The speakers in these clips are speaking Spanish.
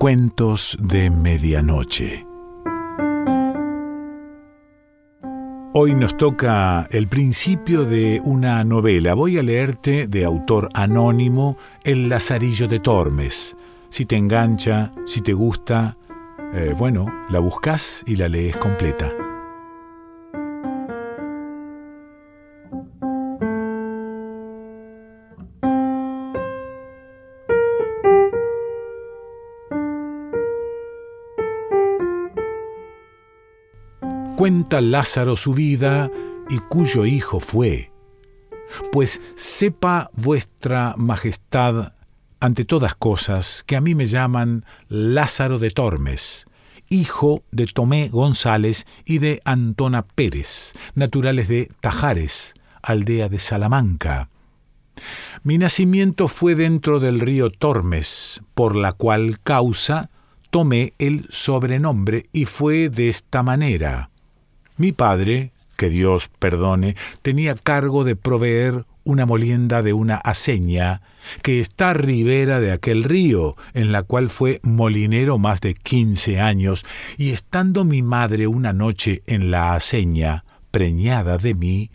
Cuentos de Medianoche. Hoy nos toca el principio de una novela. Voy a leerte de autor anónimo El Lazarillo de Tormes. Si te engancha, si te gusta, eh, bueno, la buscas y la lees completa. Cuenta Lázaro su vida y cuyo hijo fue. Pues sepa vuestra majestad ante todas cosas que a mí me llaman Lázaro de Tormes, hijo de Tomé González y de Antona Pérez, naturales de Tajares, aldea de Salamanca. Mi nacimiento fue dentro del río Tormes, por la cual causa tomé el sobrenombre y fue de esta manera. Mi padre, que Dios perdone, tenía cargo de proveer una molienda de una aceña, que está ribera de aquel río, en la cual fue molinero más de quince años, y estando mi madre una noche en la aceña, preñada de mí,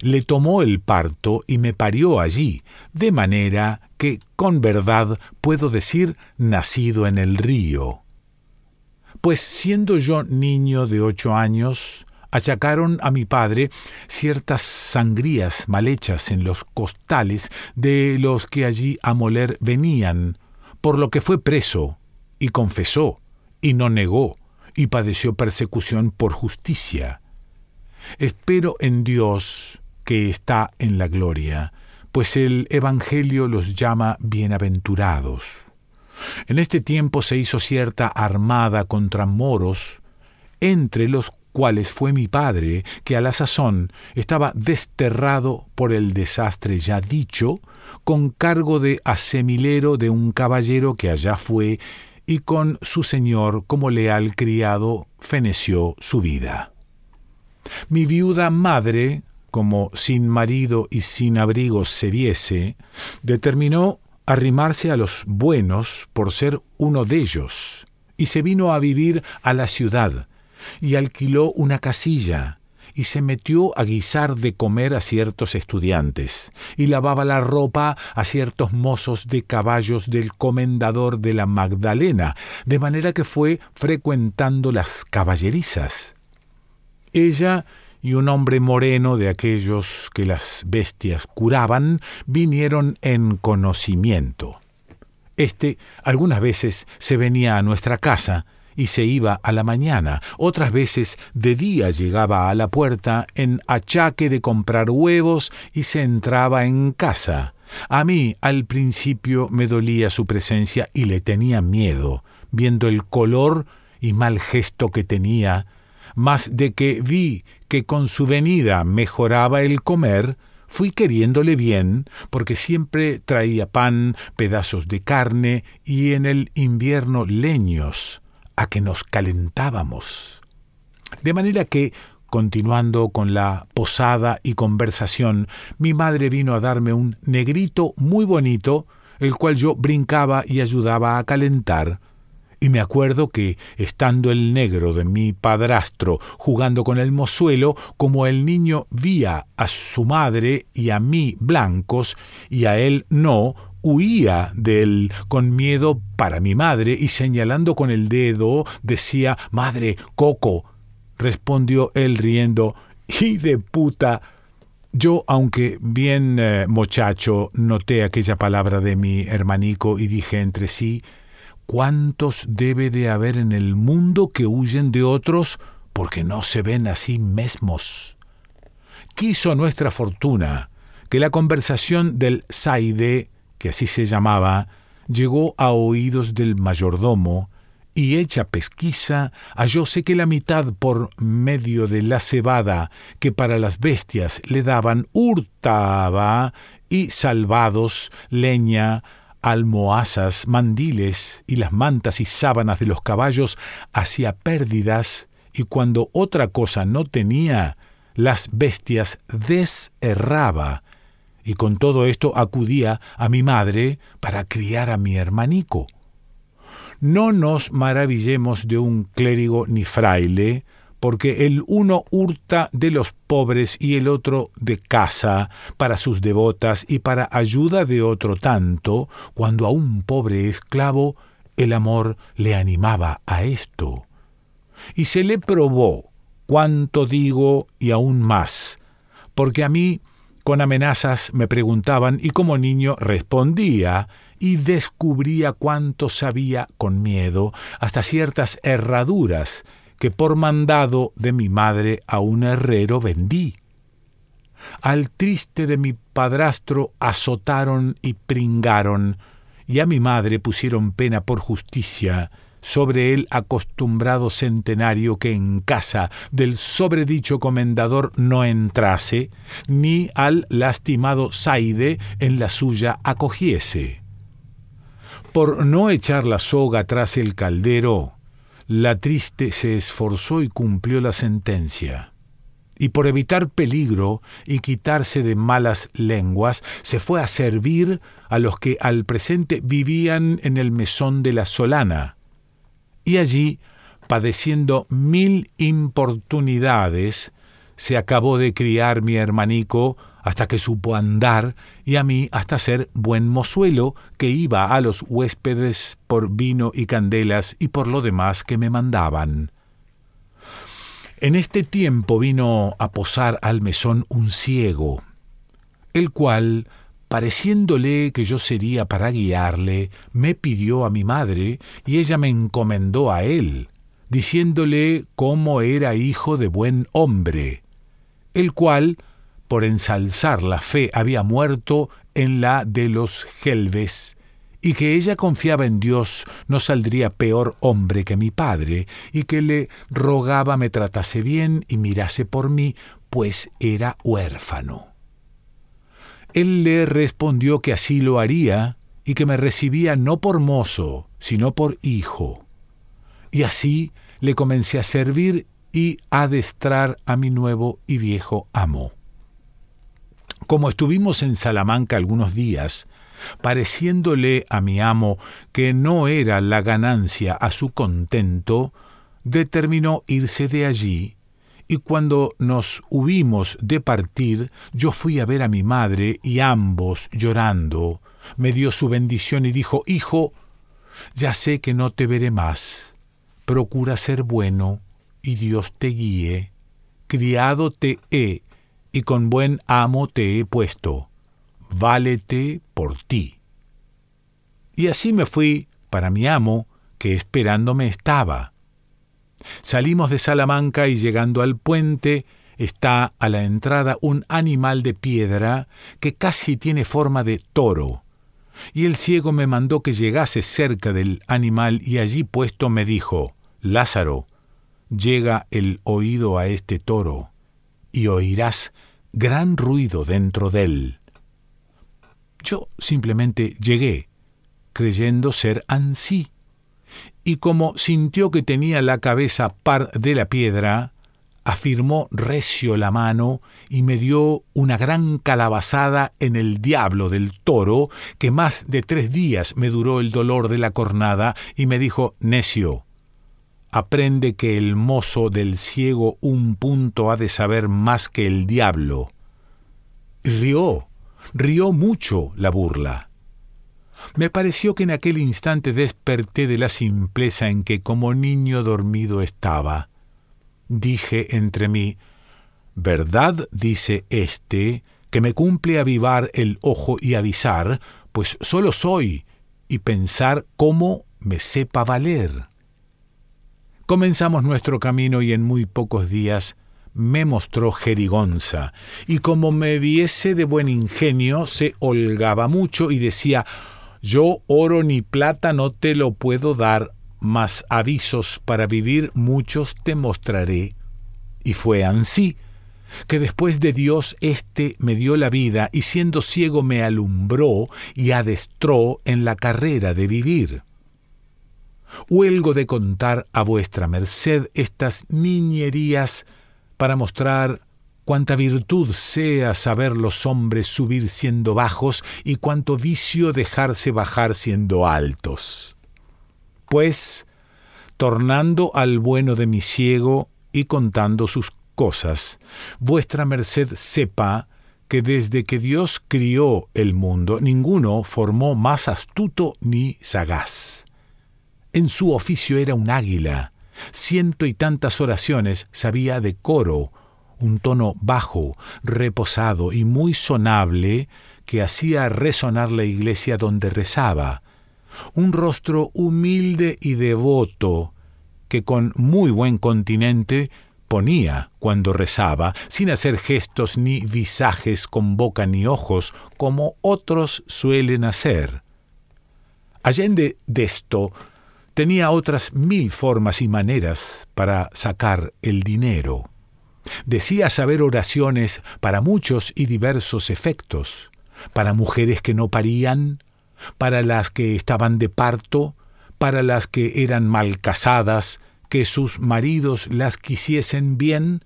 le tomó el parto y me parió allí, de manera que con verdad puedo decir nacido en el río. Pues siendo yo niño de ocho años, achacaron a mi padre ciertas sangrías mal hechas en los costales de los que allí a moler venían, por lo que fue preso, y confesó, y no negó, y padeció persecución por justicia. Espero en Dios que está en la gloria, pues el Evangelio los llama bienaventurados. En este tiempo se hizo cierta armada contra moros, entre los cuales fue mi padre, que a la sazón estaba desterrado por el desastre ya dicho, con cargo de asemilero de un caballero que allá fue, y con su señor como leal criado feneció su vida. Mi viuda madre, como sin marido y sin abrigo se viese, determinó arrimarse a los buenos por ser uno de ellos, y se vino a vivir a la ciudad, y alquiló una casilla y se metió a guisar de comer a ciertos estudiantes, y lavaba la ropa a ciertos mozos de caballos del comendador de la Magdalena, de manera que fue frecuentando las caballerizas. Ella y un hombre moreno de aquellos que las bestias curaban vinieron en conocimiento. Este algunas veces se venía a nuestra casa, y se iba a la mañana, otras veces de día llegaba a la puerta en achaque de comprar huevos y se entraba en casa. A mí al principio me dolía su presencia y le tenía miedo, viendo el color y mal gesto que tenía, mas de que vi que con su venida mejoraba el comer, fui queriéndole bien, porque siempre traía pan, pedazos de carne y en el invierno leños a que nos calentábamos. De manera que, continuando con la posada y conversación, mi madre vino a darme un negrito muy bonito, el cual yo brincaba y ayudaba a calentar, y me acuerdo que, estando el negro de mi padrastro jugando con el mozuelo, como el niño vía a su madre y a mí blancos, y a él no, huía de él con miedo para mi madre y señalando con el dedo decía Madre, Coco. Respondió él riendo ¡Y de puta! Yo, aunque bien eh, muchacho, noté aquella palabra de mi hermanico y dije entre sí ¿Cuántos debe de haber en el mundo que huyen de otros porque no se ven a sí mismos? Quiso nuestra fortuna que la conversación del Saide que así se llamaba, llegó a oídos del mayordomo, y hecha pesquisa, hallóse que la mitad por medio de la cebada que para las bestias le daban hurtaba, y salvados, leña, almohazas, mandiles y las mantas y sábanas de los caballos hacía pérdidas, y cuando otra cosa no tenía, las bestias deserraba, y con todo esto acudía a mi madre para criar a mi hermanico. no nos maravillemos de un clérigo ni fraile, porque el uno hurta de los pobres y el otro de casa para sus devotas y para ayuda de otro tanto, cuando a un pobre esclavo el amor le animaba a esto. Y se le probó cuanto digo y aún más, porque a mí con amenazas me preguntaban y como niño respondía y descubría cuánto sabía con miedo, hasta ciertas herraduras que por mandado de mi madre a un herrero vendí. Al triste de mi padrastro azotaron y pringaron, y a mi madre pusieron pena por justicia, sobre el acostumbrado centenario que en casa del sobredicho comendador no entrase, ni al lastimado Zaide en la suya acogiese. Por no echar la soga tras el caldero, la triste se esforzó y cumplió la sentencia. Y por evitar peligro y quitarse de malas lenguas, se fue a servir a los que al presente vivían en el mesón de la Solana. Y allí, padeciendo mil importunidades, se acabó de criar mi hermanico hasta que supo andar y a mí hasta ser buen mozuelo que iba a los huéspedes por vino y candelas y por lo demás que me mandaban. En este tiempo vino a posar al mesón un ciego, el cual, pareciéndole que yo sería para guiarle, me pidió a mi madre y ella me encomendó a él, diciéndole cómo era hijo de buen hombre, el cual por ensalzar la fe había muerto en la de los Gelves, y que ella confiaba en Dios no saldría peor hombre que mi padre, y que le rogaba me tratase bien y mirase por mí, pues era huérfano. Él le respondió que así lo haría, y que me recibía no por mozo, sino por hijo. Y así le comencé a servir y adestrar a mi nuevo y viejo amo. Como estuvimos en Salamanca algunos días, pareciéndole a mi amo que no era la ganancia a su contento, determinó irse de allí, y cuando nos hubimos de partir, yo fui a ver a mi madre, y ambos, llorando, me dio su bendición y dijo, Hijo, ya sé que no te veré más, procura ser bueno, y Dios te guíe, criado te he y con buen amo te he puesto, válete por ti. Y así me fui para mi amo, que esperándome estaba. Salimos de Salamanca y llegando al puente, está a la entrada un animal de piedra que casi tiene forma de toro. Y el ciego me mandó que llegase cerca del animal y allí puesto me dijo, Lázaro, llega el oído a este toro, y oirás gran ruido dentro de él. Yo simplemente llegué, creyendo ser ansí, y como sintió que tenía la cabeza par de la piedra, afirmó recio la mano y me dio una gran calabazada en el diablo del toro, que más de tres días me duró el dolor de la cornada, y me dijo, necio, aprende que el mozo del ciego un punto ha de saber más que el diablo. rió, rió mucho la burla. Me pareció que en aquel instante desperté de la simpleza en que como niño dormido estaba. Dije entre mí, ¿verdad dice éste que me cumple avivar el ojo y avisar, pues solo soy, y pensar cómo me sepa valer? Comenzamos nuestro camino y en muy pocos días me mostró jerigonza, y como me viese de buen ingenio, se holgaba mucho y decía, yo oro ni plata no te lo puedo dar, mas avisos para vivir muchos te mostraré. Y fue ansí, que después de Dios éste me dio la vida y siendo ciego me alumbró y adestró en la carrera de vivir. Huelgo de contar a vuestra merced estas niñerías para mostrar cuánta virtud sea saber los hombres subir siendo bajos y cuánto vicio dejarse bajar siendo altos. Pues, tornando al bueno de mi ciego y contando sus cosas, vuestra merced sepa que desde que Dios crió el mundo, ninguno formó más astuto ni sagaz. En su oficio era un águila, ciento y tantas oraciones sabía de coro, un tono bajo, reposado y muy sonable que hacía resonar la iglesia donde rezaba, un rostro humilde y devoto que con muy buen continente ponía cuando rezaba, sin hacer gestos ni visajes con boca ni ojos, como otros suelen hacer. Allende de esto, tenía otras mil formas y maneras para sacar el dinero. Decía saber oraciones para muchos y diversos efectos, para mujeres que no parían, para las que estaban de parto, para las que eran mal casadas, que sus maridos las quisiesen bien,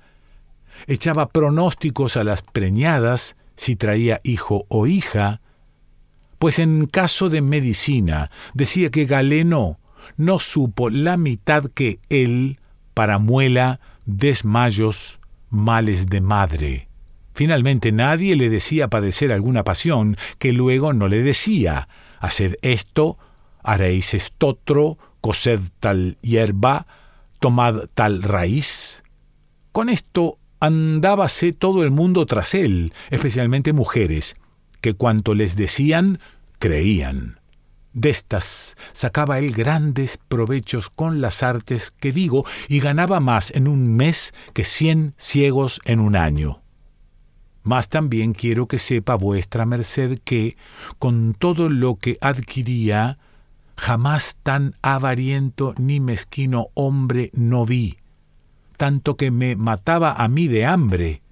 echaba pronósticos a las preñadas si traía hijo o hija, pues en caso de medicina decía que Galeno no supo la mitad que él para muela, desmayos, males de madre. Finalmente nadie le decía padecer alguna pasión que luego no le decía, haced esto, haréis estotro, cosed tal hierba, tomad tal raíz. Con esto andábase todo el mundo tras él, especialmente mujeres, que cuanto les decían, creían. De estas sacaba él grandes provechos con las artes que digo, y ganaba más en un mes que cien ciegos en un año. Mas también quiero que sepa vuestra merced que, con todo lo que adquiría, jamás tan avariento ni mezquino hombre no vi, tanto que me mataba a mí de hambre,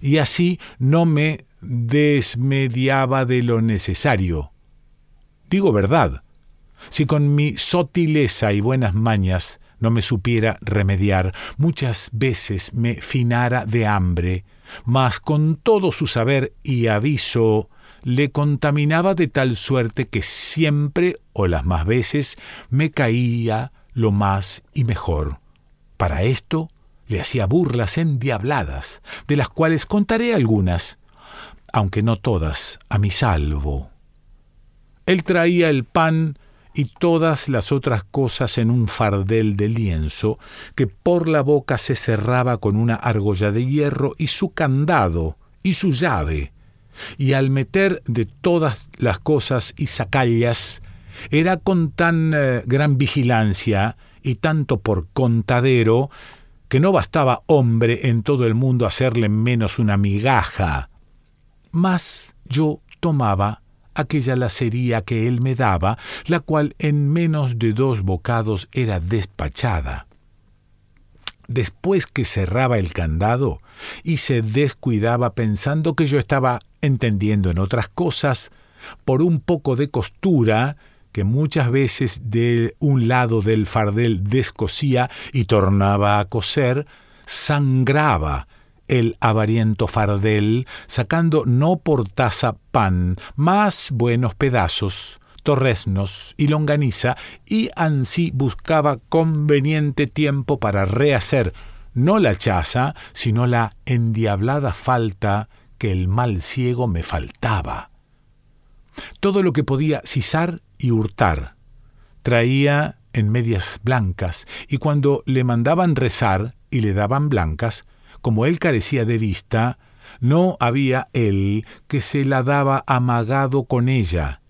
y así no me desmediaba de lo necesario. Digo verdad, si con mi sotileza y buenas mañas no me supiera remediar, muchas veces me finara de hambre, mas con todo su saber y aviso le contaminaba de tal suerte que siempre, o las más veces, me caía lo más y mejor. Para esto le hacía burlas endiabladas, de las cuales contaré algunas, aunque no todas, a mi salvo. Él traía el pan y todas las otras cosas en un fardel de lienzo, que por la boca se cerraba con una argolla de hierro y su candado y su llave, y al meter de todas las cosas y sacallas, era con tan eh, gran vigilancia y tanto por contadero, que no bastaba hombre en todo el mundo hacerle menos una migaja. Mas yo tomaba aquella lacería que él me daba, la cual en menos de dos bocados era despachada. Después que cerraba el candado y se descuidaba pensando que yo estaba entendiendo en otras cosas, por un poco de costura que muchas veces de un lado del fardel descosía y tornaba a coser, sangraba el avariento fardel, sacando no por taza pan, más buenos pedazos, torresnos y longaniza, y ansí buscaba conveniente tiempo para rehacer no la chaza, sino la endiablada falta que el mal ciego me faltaba. Todo lo que podía cisar y hurtar traía en medias blancas, y cuando le mandaban rezar y le daban blancas, como él carecía de vista, no había él que se la daba amagado con ella,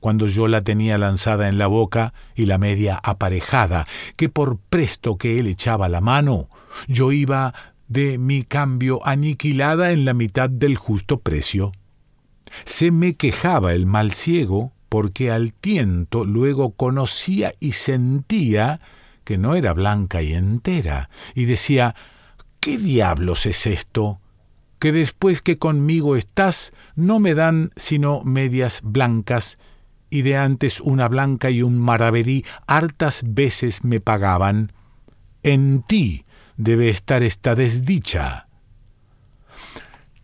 cuando yo la tenía lanzada en la boca y la media aparejada, que por presto que él echaba la mano, yo iba de mi cambio aniquilada en la mitad del justo precio. Se me quejaba el mal ciego, porque al tiento luego conocía y sentía que no era blanca y entera, y decía ¿Qué diablos es esto? Que después que conmigo estás no me dan sino medias blancas, y de antes una blanca y un maravedí hartas veces me pagaban. En ti debe estar esta desdicha.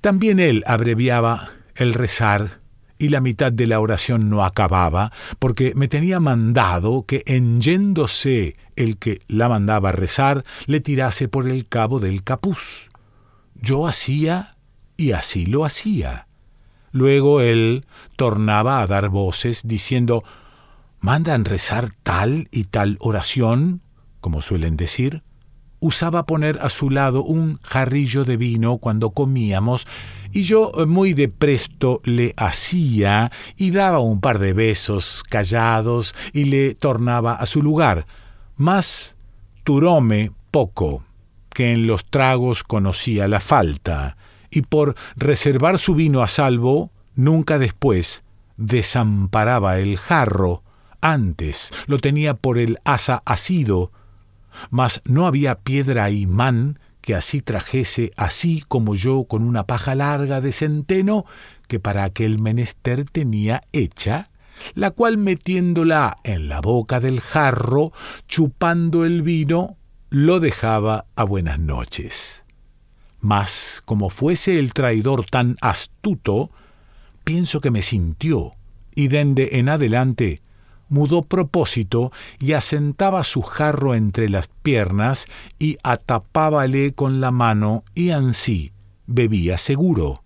También él abreviaba el rezar y la mitad de la oración no acababa, porque me tenía mandado que en yéndose el que la mandaba rezar, le tirase por el cabo del capuz. Yo hacía y así lo hacía. Luego él tornaba a dar voces diciendo, ¿mandan rezar tal y tal oración? como suelen decir usaba poner a su lado un jarrillo de vino cuando comíamos, y yo eh, muy de presto le hacía y daba un par de besos callados y le tornaba a su lugar. Mas turóme poco, que en los tragos conocía la falta, y por reservar su vino a salvo, nunca después desamparaba el jarro, antes lo tenía por el asa asido, mas no había piedra imán que así trajese así como yo con una paja larga de centeno que para aquel menester tenía hecha, la cual metiéndola en la boca del jarro, chupando el vino, lo dejaba a buenas noches. Mas, como fuese el traidor tan astuto, pienso que me sintió, y dende en adelante mudó propósito y asentaba su jarro entre las piernas y atapábale con la mano y ansí bebía seguro.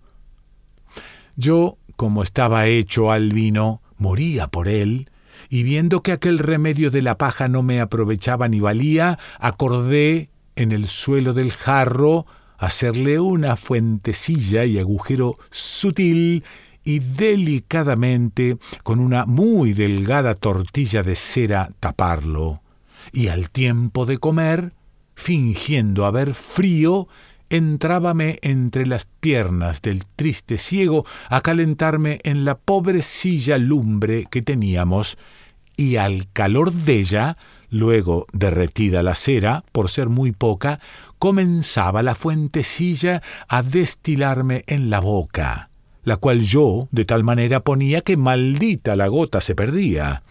Yo, como estaba hecho al vino, moría por él, y viendo que aquel remedio de la paja no me aprovechaba ni valía, acordé en el suelo del jarro hacerle una fuentecilla y agujero sutil y delicadamente con una muy delgada tortilla de cera taparlo, y al tiempo de comer, fingiendo haber frío, entrábame entre las piernas del triste ciego a calentarme en la pobrecilla lumbre que teníamos, y al calor de ella, luego derretida la cera, por ser muy poca, comenzaba la fuentecilla a destilarme en la boca la cual yo de tal manera ponía que maldita la gota se perdía.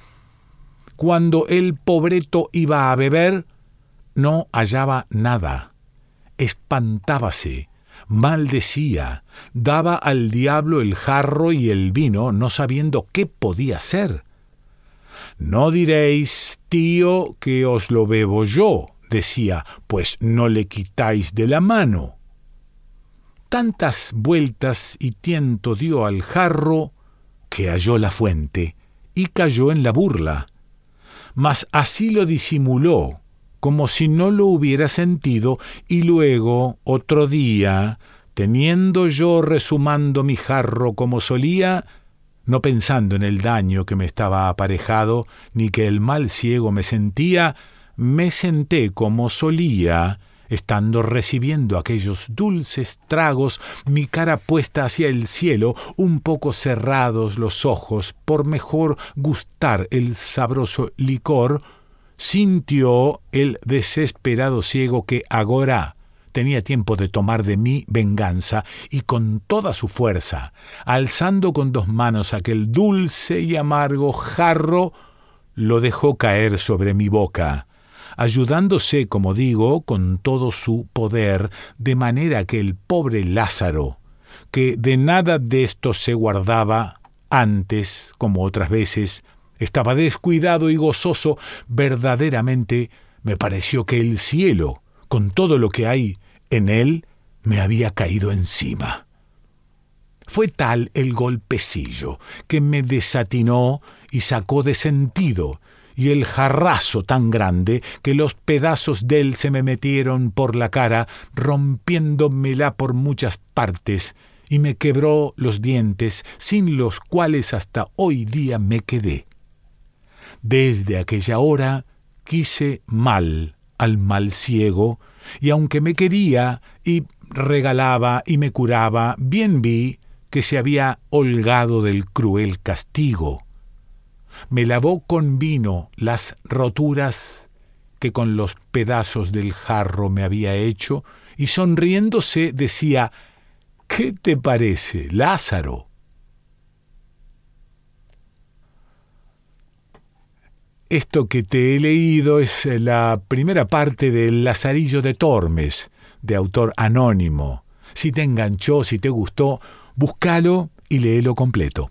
Cuando el pobreto iba a beber, no hallaba nada. Espantábase, maldecía, daba al diablo el jarro y el vino, no sabiendo qué podía hacer. No diréis, tío, que os lo bebo yo, decía, pues no le quitáis de la mano. Tantas vueltas y tiento dio al jarro que halló la fuente y cayó en la burla. Mas así lo disimuló, como si no lo hubiera sentido, y luego, otro día, teniendo yo resumando mi jarro como solía, no pensando en el daño que me estaba aparejado, ni que el mal ciego me sentía, me senté como solía, estando recibiendo aquellos dulces tragos, mi cara puesta hacia el cielo, un poco cerrados los ojos, por mejor gustar el sabroso licor, sintió el desesperado ciego que agora tenía tiempo de tomar de mí venganza, y con toda su fuerza, alzando con dos manos aquel dulce y amargo jarro, lo dejó caer sobre mi boca ayudándose, como digo, con todo su poder, de manera que el pobre Lázaro, que de nada de esto se guardaba, antes, como otras veces, estaba descuidado y gozoso, verdaderamente me pareció que el cielo, con todo lo que hay en él, me había caído encima. Fue tal el golpecillo que me desatinó y sacó de sentido y el jarrazo tan grande que los pedazos de él se me metieron por la cara, rompiéndomela por muchas partes, y me quebró los dientes, sin los cuales hasta hoy día me quedé. Desde aquella hora quise mal al mal ciego, y aunque me quería y regalaba y me curaba, bien vi que se había holgado del cruel castigo me lavó con vino las roturas que con los pedazos del jarro me había hecho, y sonriéndose decía, ¿Qué te parece, Lázaro? Esto que te he leído es la primera parte del Lazarillo de Tormes, de autor anónimo. Si te enganchó, si te gustó, búscalo y léelo completo.